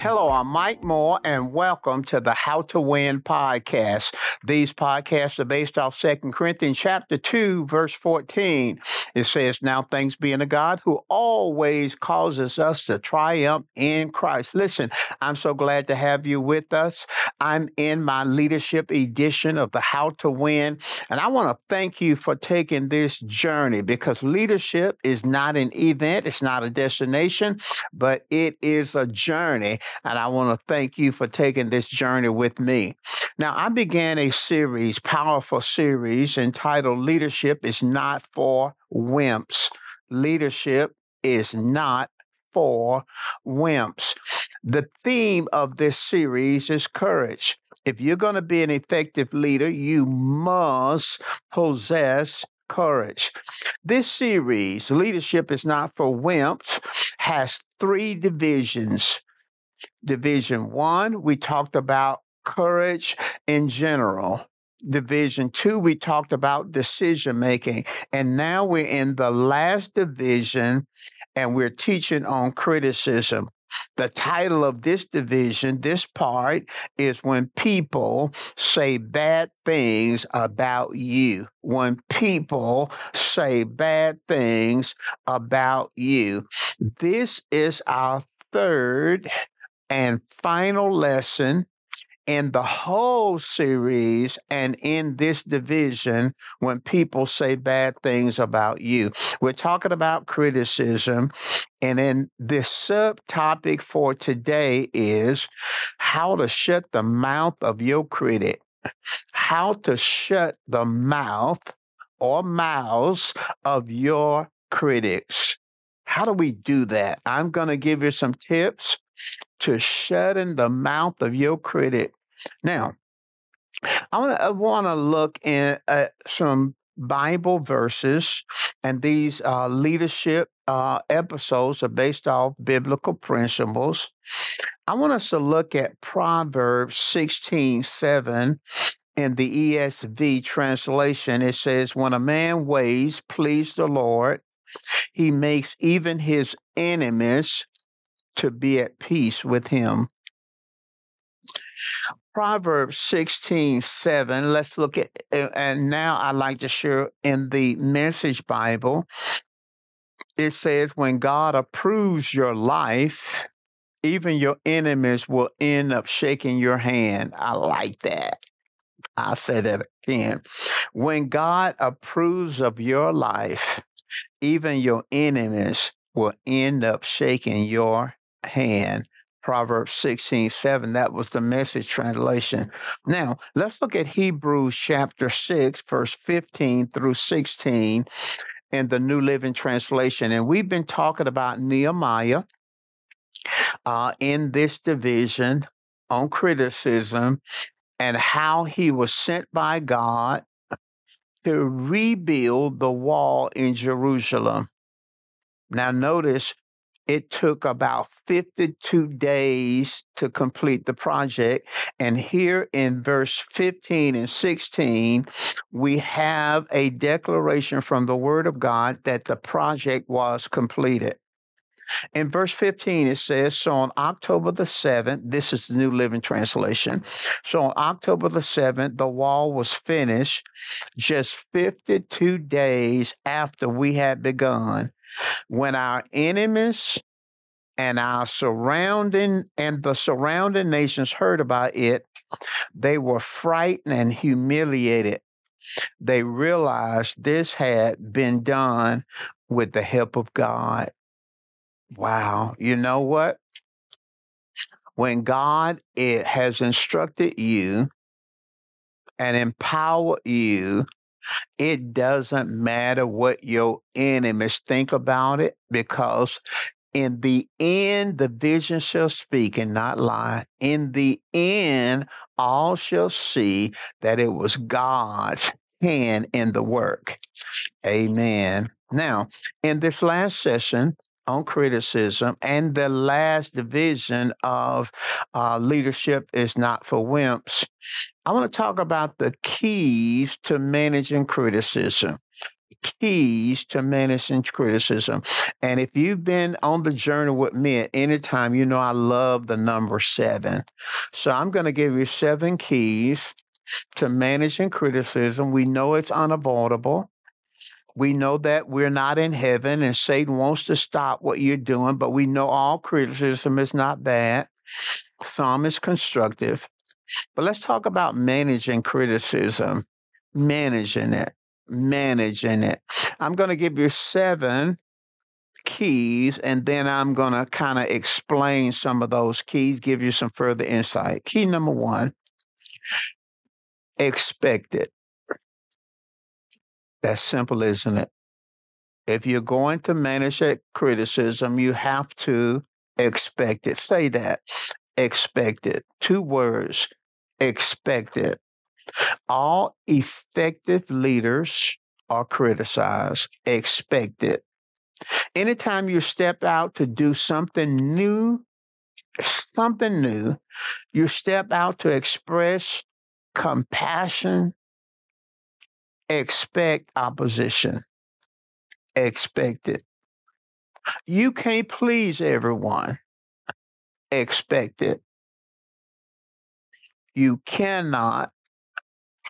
Hello, I'm Mike Moore, and welcome to the How to Win podcast. These podcasts are based off Second Corinthians chapter 2, verse 14. It says, Now thanks be unto God who always causes us to triumph in Christ. Listen, I'm so glad to have you with us. I'm in my leadership edition of the How to Win, and I want to thank you for taking this journey because leadership is not an event, it's not a destination, but it is a journey. And I want to thank you for taking this journey with me. Now, I began a series, powerful series entitled Leadership is Not for Wimps. Leadership is not for wimps. The theme of this series is courage. If you're going to be an effective leader, you must possess courage. This series, Leadership is Not for Wimps, has three divisions. Division one, we talked about courage in general. Division two, we talked about decision making. And now we're in the last division and we're teaching on criticism. The title of this division, this part, is when people say bad things about you. When people say bad things about you. This is our third and final lesson in the whole series and in this division when people say bad things about you. We're talking about criticism. And then this subtopic for today is how to shut the mouth of your critic. How to shut the mouth or mouths of your critics. How do we do that? I'm going to give you some tips to shutting the mouth of your critic. Now, I want to want to look in, at some Bible verses, and these uh, leadership uh, episodes are based off biblical principles. I want us to look at Proverbs 16 7 in the ESV translation. It says, When a man ways, please the Lord, he makes even his enemies to be at peace with him. Proverbs 16, 7. Let's look at, and now I like to share in the Message Bible. It says, when God approves your life, even your enemies will end up shaking your hand. I like that. I'll say that again. When God approves of your life, even your enemies will end up shaking your hand. Proverbs 16, 7. That was the message translation. Now, let's look at Hebrews chapter 6, verse 15 through 16 in the New Living Translation. And we've been talking about Nehemiah uh, in this division on criticism and how he was sent by God to rebuild the wall in Jerusalem. Now, notice it took about 52 days to complete the project. And here in verse 15 and 16, we have a declaration from the Word of God that the project was completed. In verse 15, it says, So on October the 7th, this is the New Living Translation. So on October the 7th, the wall was finished just 52 days after we had begun. When our enemies and our surrounding and the surrounding nations heard about it, they were frightened and humiliated. They realized this had been done with the help of God. Wow. You know what? When God it has instructed you and empowered you it doesn't matter what your enemies think about it because in the end, the vision shall speak and not lie. In the end, all shall see that it was God's hand in the work. Amen. Now, in this last session on criticism. And the last division of uh, leadership is not for wimps. I want to talk about the keys to managing criticism keys to managing criticism. And if you've been on the journey with me at any time, you know I love the number seven. So I'm going to give you seven keys to managing criticism. We know it's unavoidable. We know that we're not in heaven and Satan wants to stop what you're doing, but we know all criticism is not bad. Some is constructive. But let's talk about managing criticism, managing it, managing it. I'm going to give you seven keys and then I'm going to kind of explain some of those keys, give you some further insight. Key number one expect it. That's simple, isn't it? If you're going to manage that criticism, you have to expect it. Say that. Expect it. Two words. Expect it. All effective leaders are criticized. Expect it. Anytime you step out to do something new, something new, you step out to express compassion, expect opposition. Expect it. You can't please everyone. Expect it. You cannot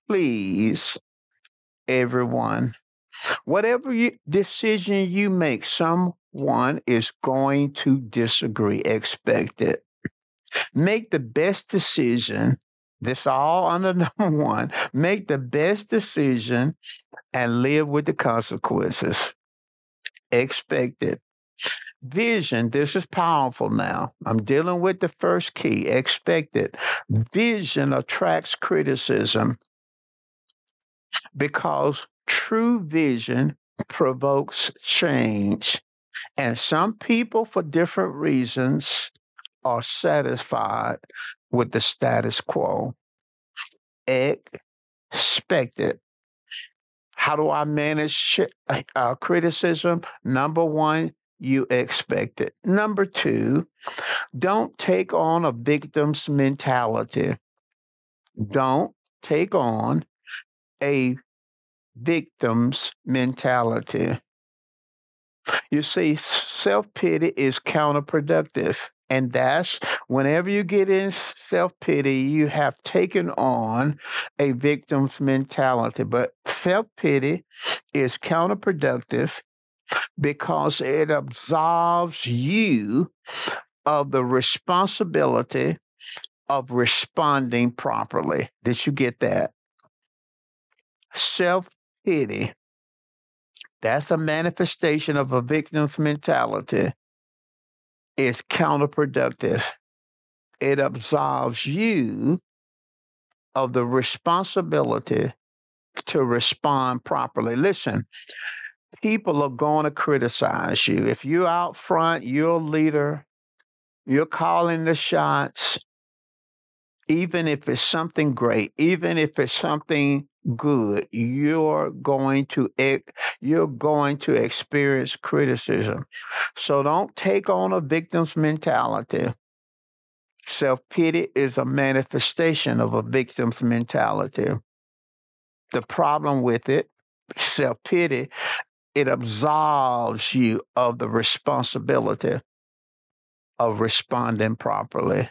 please everyone. Whatever you, decision you make, someone is going to disagree. Expect it. Make the best decision this all under number one. Make the best decision and live with the consequences. Expect it. Vision, this is powerful now. I'm dealing with the first key. Expect it. Vision attracts criticism because true vision provokes change. And some people, for different reasons, are satisfied with the status quo. Expect it. How do I manage uh, criticism? Number one, you expect it. Number two, don't take on a victim's mentality. Don't take on a victim's mentality. You see, self pity is counterproductive. And that's whenever you get in self pity, you have taken on a victim's mentality. But self pity is counterproductive because it absolves you of the responsibility of responding properly. Did you get that? Self pity. That's a manifestation of a victim's mentality is counterproductive. It absolves you of the responsibility to respond properly. Listen, people are going to criticize you. If you're out front, you're a leader, you're calling the shots, even if it's something great, even if it's something good, you're going to you're going to experience criticism. So don't take on a victim's mentality. Self-pity is a manifestation of a victim's mentality. The problem with it, self-pity, it absolves you of the responsibility of responding properly.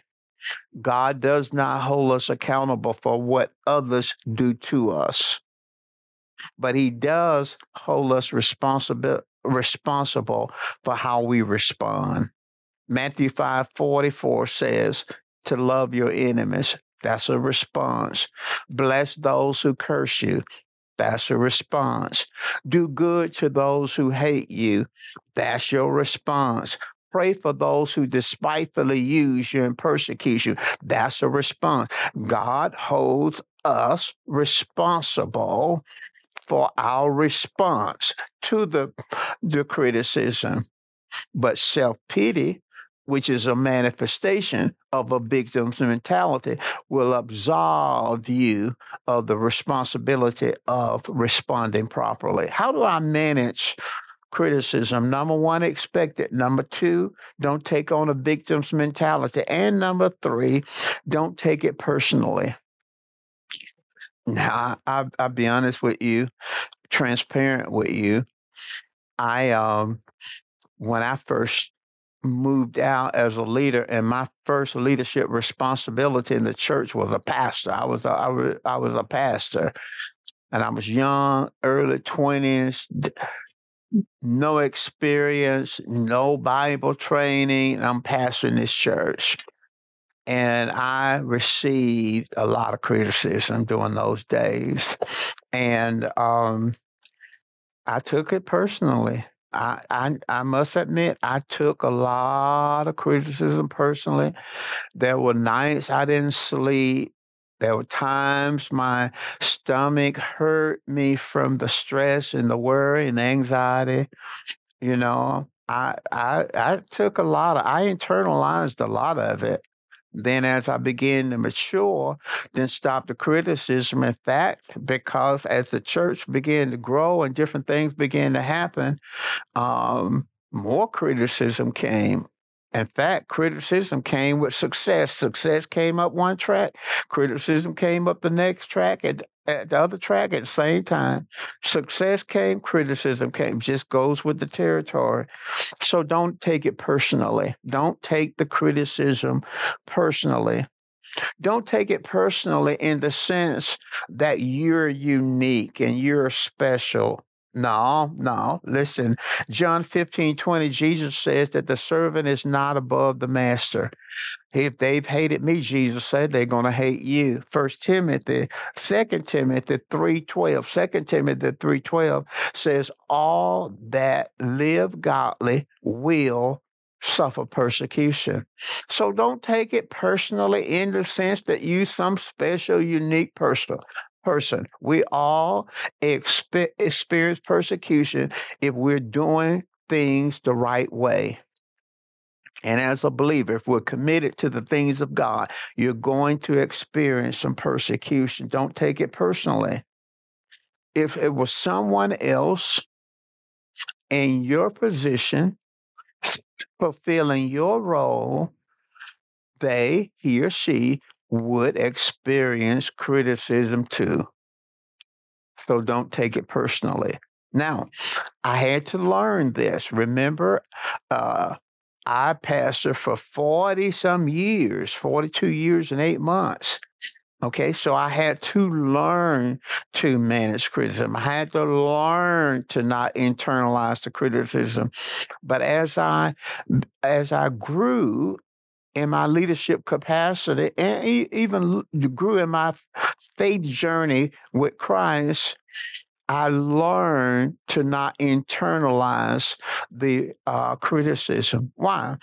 God does not hold us accountable for what others do to us, but He does hold us responsible responsible for how we respond. Matthew 5 44 says to love your enemies. That's a response. Bless those who curse you. That's a response. Do good to those who hate you. That's your response. Pray for those who despitefully use you and persecute you. That's a response. God holds us responsible for our response to the, the criticism. But self pity, which is a manifestation of a victim's mentality, will absolve you of the responsibility of responding properly. How do I manage criticism. Number one, expect it. Number two, don't take on a victim's mentality. And number three, don't take it personally. Now, I, will be honest with you, transparent with you. I, um, when I first moved out as a leader, and my first leadership responsibility in the church was a pastor. I was a, I was, I was a pastor, and I was young, early twenties, no experience, no Bible training. I'm pastoring this church. And I received a lot of criticism during those days. And um, I took it personally. I, I I must admit I took a lot of criticism personally. There were nights I didn't sleep. There were times my stomach hurt me from the stress and the worry and the anxiety. You know, I I I took a lot of I internalized a lot of it. Then as I began to mature, then stop the criticism. In fact, because as the church began to grow and different things began to happen, um, more criticism came. In fact, criticism came with success. Success came up one track, criticism came up the next track, and at the other track at the same time. Success came, criticism came, just goes with the territory. So don't take it personally. Don't take the criticism personally. Don't take it personally in the sense that you're unique and you're special no, no. Listen, John 15, 20, Jesus says that the servant is not above the master. If they've hated me, Jesus said, they're going to hate you. First Timothy, Second Timothy 3.12. Second Timothy 3.12 says, all that live godly will suffer persecution. So don't take it personally in the sense that you some special, unique person person. We all expe- experience persecution if we're doing things the right way. And as a believer, if we're committed to the things of God, you're going to experience some persecution. Don't take it personally. If it was someone else in your position, fulfilling your role, they, he or she, would experience criticism too. So don't take it personally. Now, I had to learn this. Remember, uh, I pastored for 40 some years, 42 years and eight months. Okay, so I had to learn to manage criticism. I had to learn to not internalize the criticism. But as I as I grew in my leadership capacity and even grew in my faith journey with Christ, I learned to not internalize the uh, criticism. Why?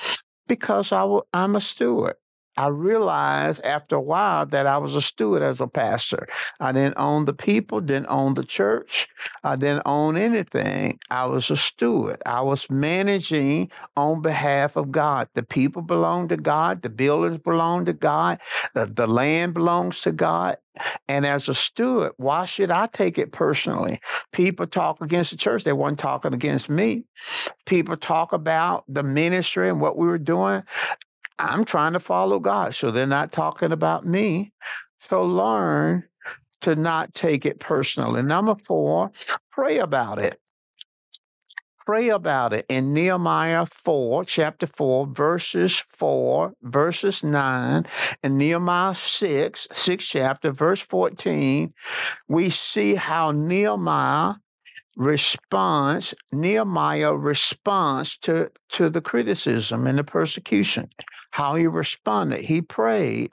Because I w- I'm a steward. I realized after a while that I was a steward as a pastor. I didn't own the people, didn't own the church, I didn't own anything. I was a steward. I was managing on behalf of God. The people belong to God, the buildings belong to God, the, the land belongs to God. And as a steward, why should I take it personally? People talk against the church. They weren't talking against me. People talk about the ministry and what we were doing. I'm trying to follow God. So they're not talking about me. So learn to not take it personal. And number four, pray about it. Pray about it in Nehemiah 4, chapter 4, verses 4, verses 9, and Nehemiah 6, 6 chapter, verse 14. We see how Nehemiah responds, Nehemiah responds to, to the criticism and the persecution how he responded. He prayed.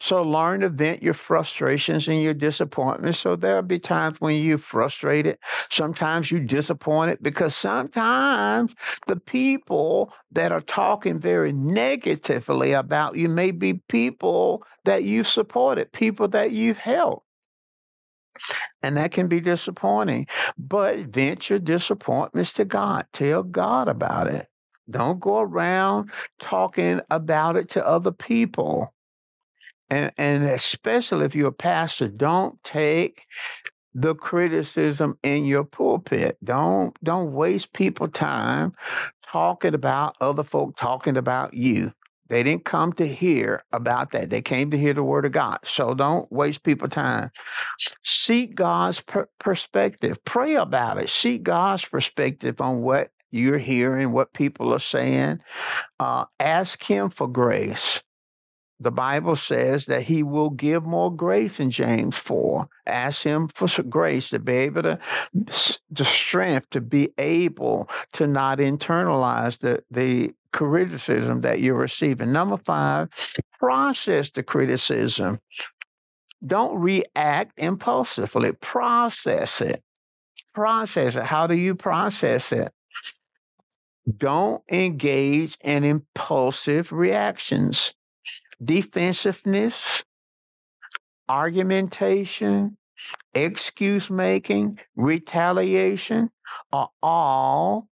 So learn to vent your frustrations and your disappointments. So there'll be times when you're frustrated. Sometimes you're disappointed because sometimes the people that are talking very negatively about you may be people that you've supported, people that you've helped. And that can be disappointing. But vent your disappointments to God. Tell God about it. Don't go around talking about it to other people. And, and especially if you're a pastor, don't take the criticism in your pulpit. Don't don't waste people time talking about other folk talking about you. They didn't come to hear about that. They came to hear the word of God. So don't waste people time. Seek God's per- perspective. Pray about it. Seek God's perspective on what you're hearing, what people are saying. Uh, ask Him for grace the Bible says that he will give more grace in James 4. Ask him for grace to be able to, the strength to be able to not internalize the, the criticism that you're receiving. Number five, process the criticism. Don't react impulsively, process it. Process it. How do you process it? Don't engage in impulsive reactions defensiveness, argumentation, excuse making, retaliation are all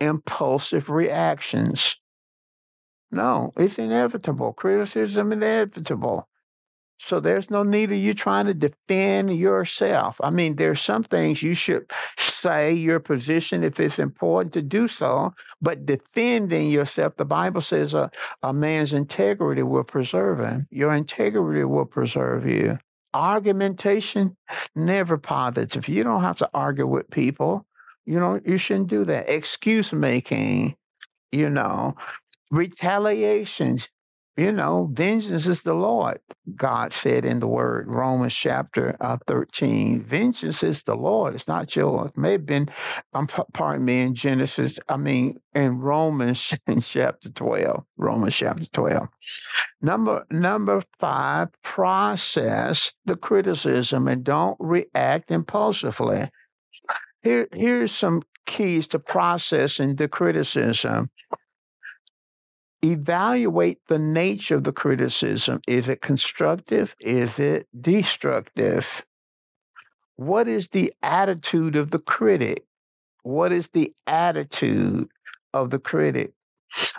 impulsive reactions. No, it's inevitable. Criticism is inevitable. So there's no need of you trying to defend yourself. I mean, there's some things you should say your position if it's important to do so, but defending yourself, the Bible says a, a man's integrity will preserve him. Your integrity will preserve you. Argumentation, never positive. You don't have to argue with people. You know, you shouldn't do that. Excuse making, you know, retaliations you know, vengeance is the Lord. God said in the word, Romans chapter uh, 13, vengeance is the Lord. It's not yours. It may have been, um, pardon me, in Genesis, I mean, in Romans in chapter 12, Romans chapter 12. Number, number five, process the criticism and don't react impulsively. Here, here's some keys to processing the criticism evaluate the nature of the criticism. Is it constructive? Is it destructive? What is the attitude of the critic? What is the attitude of the critic?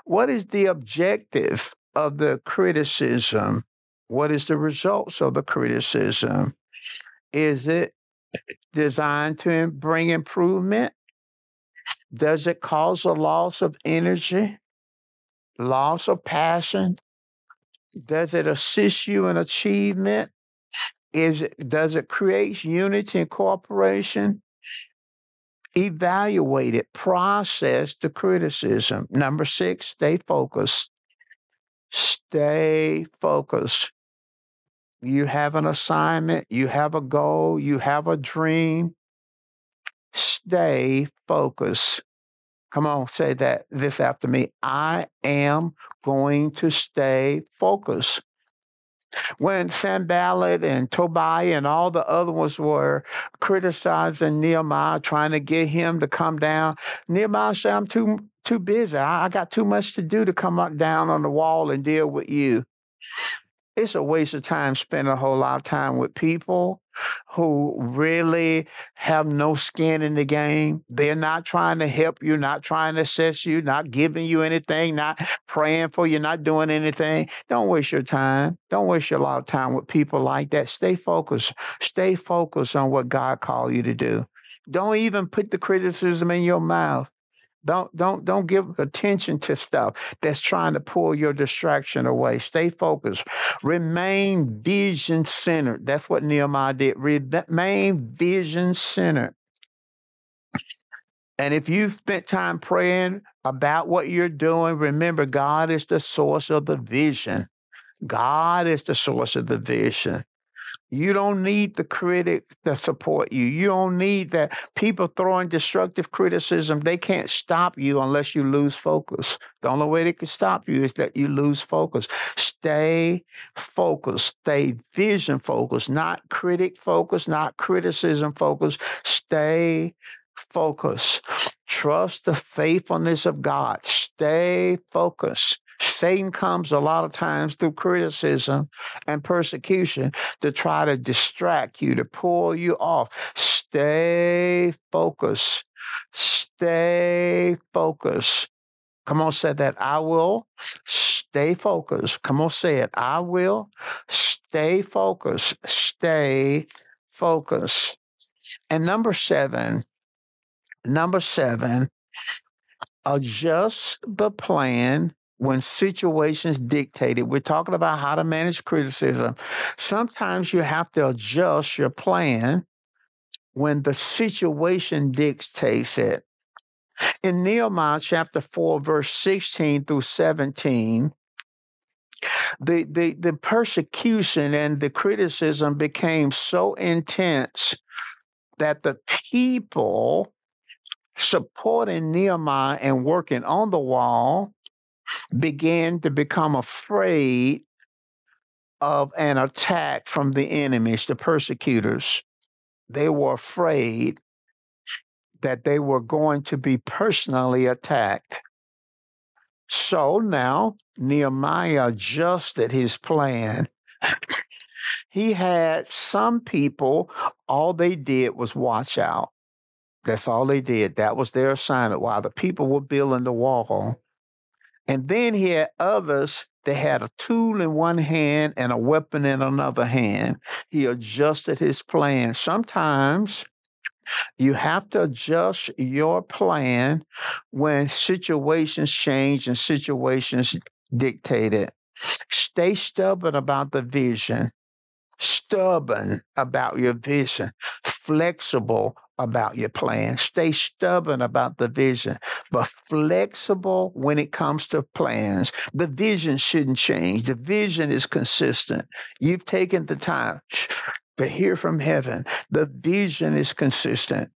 What is the objective of the criticism? What is the results of the criticism? Is it designed to bring improvement? Does it cause a loss of energy? Loss of passion? Does it assist you in achievement? Is it, does it create unity and cooperation? Evaluate it, process the criticism. Number six, stay focused. Stay focused. You have an assignment, you have a goal, you have a dream. Stay focused. Come on, say that this after me. I am going to stay focused. When Sanballat and Tobiah and all the other ones were criticizing Nehemiah, trying to get him to come down, Nehemiah said, I'm too too busy. I, I got too much to do to come up down on the wall and deal with you. It's a waste of time spending a whole lot of time with people who really have no skin in the game. They're not trying to help you, not trying to assess you, not giving you anything, not praying for you, not doing anything. Don't waste your time. Don't waste a lot of time with people like that. Stay focused. Stay focused on what God called you to do. Don't even put the criticism in your mouth. Don't don't don't give attention to stuff that's trying to pull your distraction away. Stay focused. Remain vision centered. That's what Nehemiah did. Remain vision centered. And if you've spent time praying about what you're doing, remember God is the source of the vision. God is the source of the vision. You don't need the critic to support you. You don't need that people throwing destructive criticism. They can't stop you unless you lose focus. The only way they can stop you is that you lose focus. Stay focused. Stay vision focused, not critic focused, not criticism focused. Stay focused. Trust the faithfulness of God. Stay focused. Satan comes a lot of times through criticism and persecution to try to distract you, to pull you off. Stay focused. Stay focused. Come on, say that. I will stay focused. Come on, say it. I will stay focused. Stay focused. And number seven, number seven, adjust the plan when situations dictate it. We're talking about how to manage criticism. Sometimes you have to adjust your plan when the situation dictates it. In Nehemiah chapter 4, verse 16 through 17, the, the, the persecution and the criticism became so intense that the people supporting Nehemiah and working on the wall began to become afraid of an attack from the enemies, the persecutors. They were afraid that they were going to be personally attacked. So now Nehemiah adjusted his plan. he had some people, all they did was watch out. That's all they did. That was their assignment while the people were building the wall. And then he had others that had a tool in one hand and a weapon in another hand. He adjusted his plan. Sometimes you have to adjust your plan when situations change and situations dictate it. Stay stubborn about the vision, stubborn about your vision, flexible about your plan. Stay stubborn about the vision, but flexible when it comes to plans. The vision shouldn't change. The vision is consistent. You've taken the time to hear from heaven. The vision is consistent,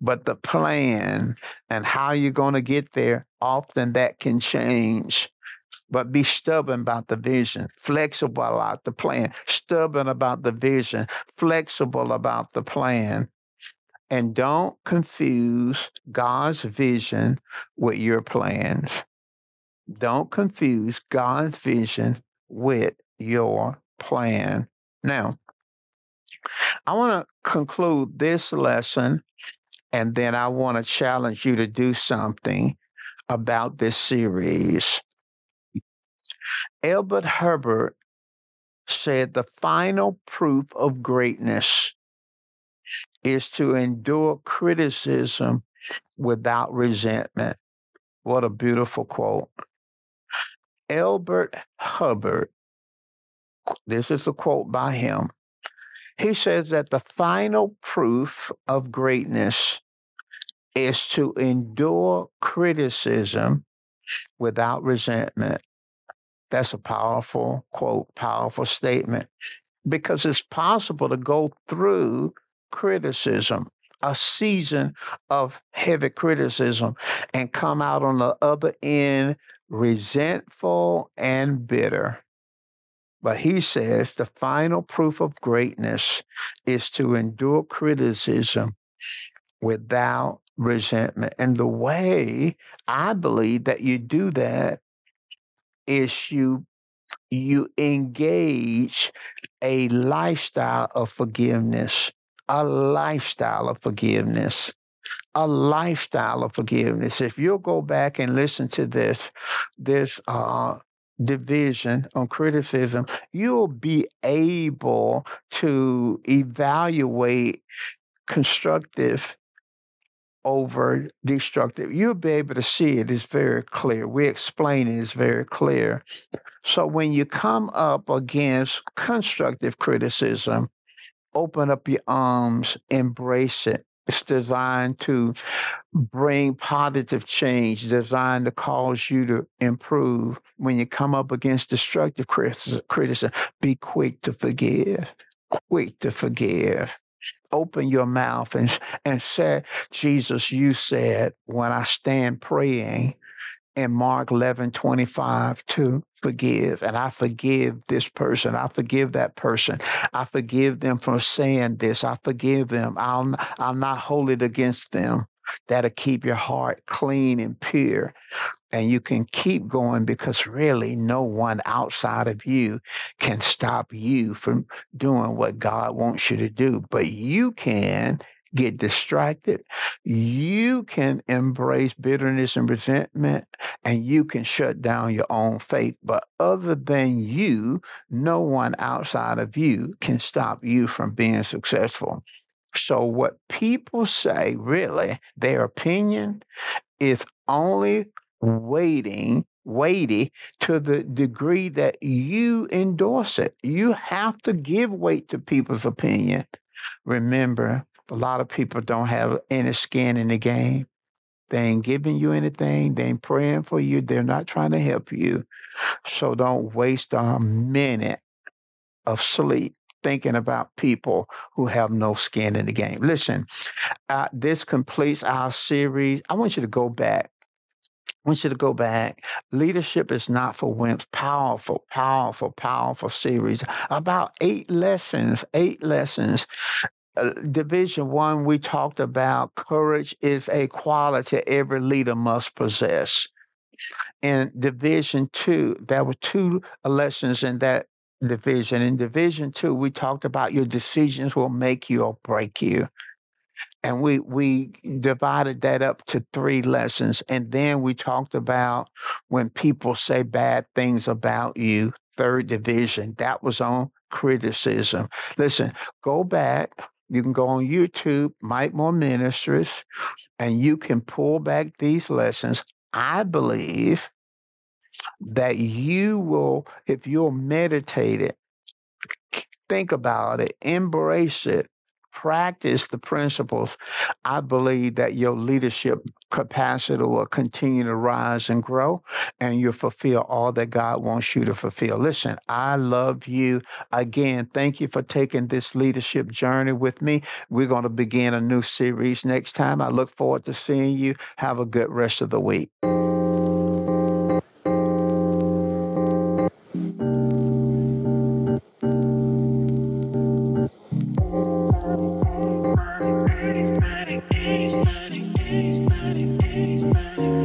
but the plan and how you're going to get there, often that can change. But be stubborn about the vision, flexible about the plan, stubborn about the vision, flexible about the plan. And don't confuse God's vision with your plans. Don't confuse God's vision with your plan. Now, I want to conclude this lesson and then I want to challenge you to do something about this series. Elbert Hubbard said the final proof of greatness is to endure criticism without resentment. What a beautiful quote. Elbert Hubbard, this is a quote by him. He says that the final proof of greatness is to endure criticism without resentment. That's a powerful quote, powerful statement, because it's possible to go through criticism, a season of heavy criticism, and come out on the other end resentful and bitter. But he says the final proof of greatness is to endure criticism without resentment. And the way I believe that you do that is you you engage a lifestyle of forgiveness a lifestyle of forgiveness. A lifestyle of forgiveness. If you'll go back and listen to this, this uh, division on criticism, you'll be able to evaluate constructive over destructive. You'll be able to see it is very clear. We explain it is very clear. So when you come up against constructive criticism, open up your arms, embrace it. It's designed to bring positive change, designed to cause you to improve. When you come up against destructive criticism, be quick to forgive. Quick to forgive. Open your mouth and, and say, Jesus, you said, when I stand praying, in Mark 11 25 to forgive. And I forgive this person. I forgive that person. I forgive them for saying this. I forgive them. I'll, I'll not hold it against them. That'll keep your heart clean and pure. And you can keep going because really no one outside of you can stop you from doing what God wants you to do. But you can get distracted. You can embrace bitterness and resentment and you can shut down your own faith. But other than you, no one outside of you can stop you from being successful. So, what people say, really, their opinion is only waiting weighty to the degree that you endorse it. You have to give weight to people's opinion. Remember, a lot of people don't have any skin in the game. They ain't giving you anything. They ain't praying for you. They're not trying to help you. So don't waste a minute of sleep thinking about people who have no skin in the game. Listen, uh, this completes our series. I want you to go back. I want you to go back. Leadership is not for wimps. Powerful, powerful, powerful series. About eight lessons, eight lessons uh, division one we talked about courage is a quality every leader must possess. In division two there were two lessons in that division. In division two we talked about your decisions will make you or break you. And we we divided that up to three lessons. And then we talked about when people say bad things about you third division that was on criticism. Listen go back you can go on YouTube, Mike Moore Ministries, and you can pull back these lessons. I believe that you will, if you'll meditate it, think about it, embrace it, practice the principles, I believe that your leadership capacity will continue to rise and grow and you'll fulfill all that God wants you to fulfill. Listen, I love you. Again, thank you for taking this leadership journey with me. We're going to begin a new series next time. I look forward to seeing you. Have a good rest of the week. money, money, ain't money, ain't money.